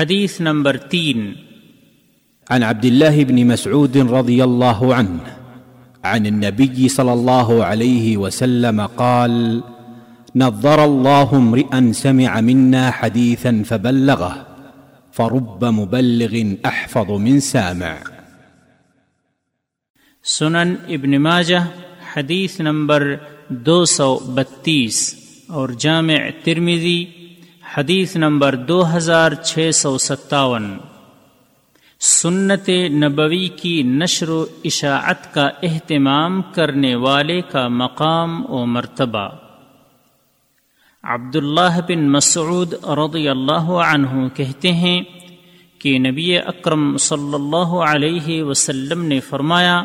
حدیث نمبر تین. عن عبد الله بن مسعود رضي الله عنه عن النبي صلى الله عليه وسلم قال نظر الله امرئا سمع منا حديثا فبلغه فرب مبلغ احفظ من سامع. سنن ابن ماجہ حدیث نمبر دو سو بتیس اور جامع ترمیزی حدیث نمبر دو ہزار چھ سو ستاون۔ سنت نبوی کی نشر و اشاعت کا اہتمام کرنے والے کا مقام و مرتبہ۔ عبداللہ بن مسعود رضی اللہ عنہ کہتے ہیں کہ نبی اکرم صلی اللہ علیہ وسلم نے فرمایا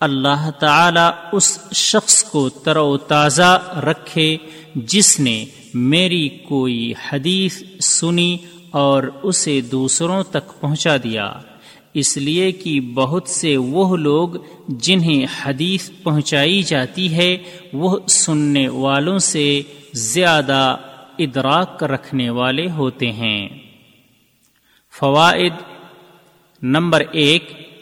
اللہ تعالی اس شخص کو تر و تازہ رکھے جس نے میری کوئی حدیث سنی اور اسے دوسروں تک پہنچا دیا۔ اس لیے کہ بہت سے وہ لوگ جنہیں حدیث پہنچائی جاتی ہے، وہ سننے والوں سے زیادہ ادراک رکھنے والے ہوتے ہیں۔ فوائد نمبر ایک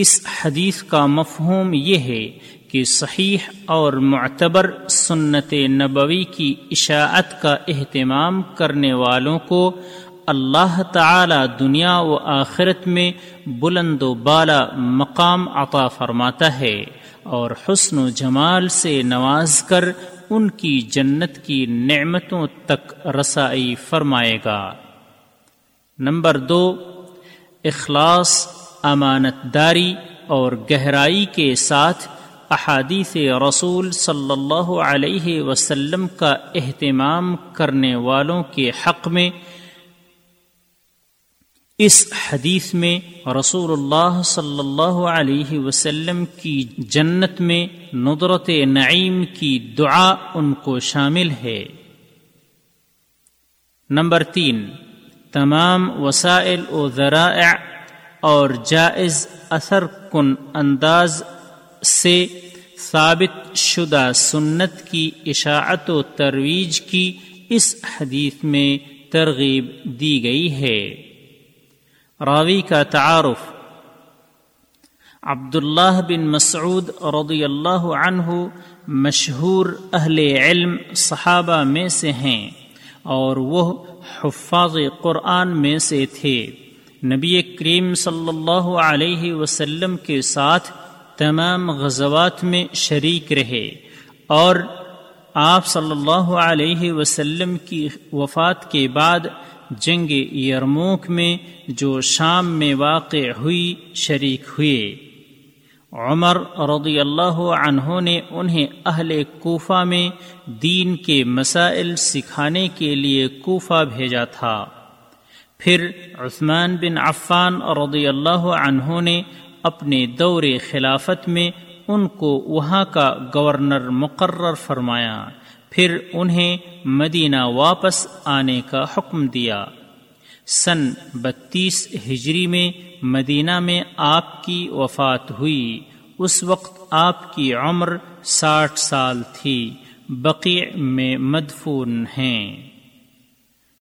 اس حدیث کا مفہوم یہ ہے کہ صحیح اور معتبر سنت نبوی کی اشاعت کا اہتمام کرنے والوں کو اللہ تعالی دنیا و آخرت میں بلند و بالا مقام عطا فرماتا ہے اور حسن و جمال سے نواز کر ان کی جنت کی نعمتوں تک رسائی فرمائے گا۔ نمبر دو، اخلاص امانت داری اور گہرائی کے ساتھ احادیث رسول صلی اللہ علیہ وسلم کا اہتمام کرنے والوں کے حق میں، اس حدیث میں رسول اللہ صلی اللہ علیہ وسلم کی جنت میں ندرت نعیم کی دعا ان کو شامل ہے۔ نمبر تین، تمام وسائل و ذرائع اور جائز اثر کن انداز سے ثابت شدہ سنت کی اشاعت و ترویج کی اس حدیث میں ترغیب دی گئی ہے۔ راوی کا تعارف، عبداللہ بن مسعود رضی اللہ عنہ مشہور اہل علم صحابہ میں سے ہیں اور وہ حفاظ قرآن میں سے تھے۔ نبی کریم صلی اللہ علیہ وسلم کے ساتھ تمام غزوات میں شریک رہے اور آپ صلی اللہ علیہ وسلم کی وفات کے بعد جنگ یرموک میں جو شام میں واقع ہوئی شریک ہوئے۔ عمر رضی اللہ عنہ نے انہیں اہل کوفہ میں دین کے مسائل سکھانے کے لیے کوفہ بھیجا تھا۔ پھر عثمان بن عفان رضی اللہ عنہ نے اپنے دور خلافت میں ان کو وہاں کا گورنر مقرر فرمایا۔ پھر انہیں مدینہ واپس آنے کا حکم دیا۔ سن بتیس ہجری میں مدینہ میں آپ کی وفات ہوئی۔ اس وقت آپ کی عمر ساٹھ سال تھی۔ بقیع میں مدفون ہیں۔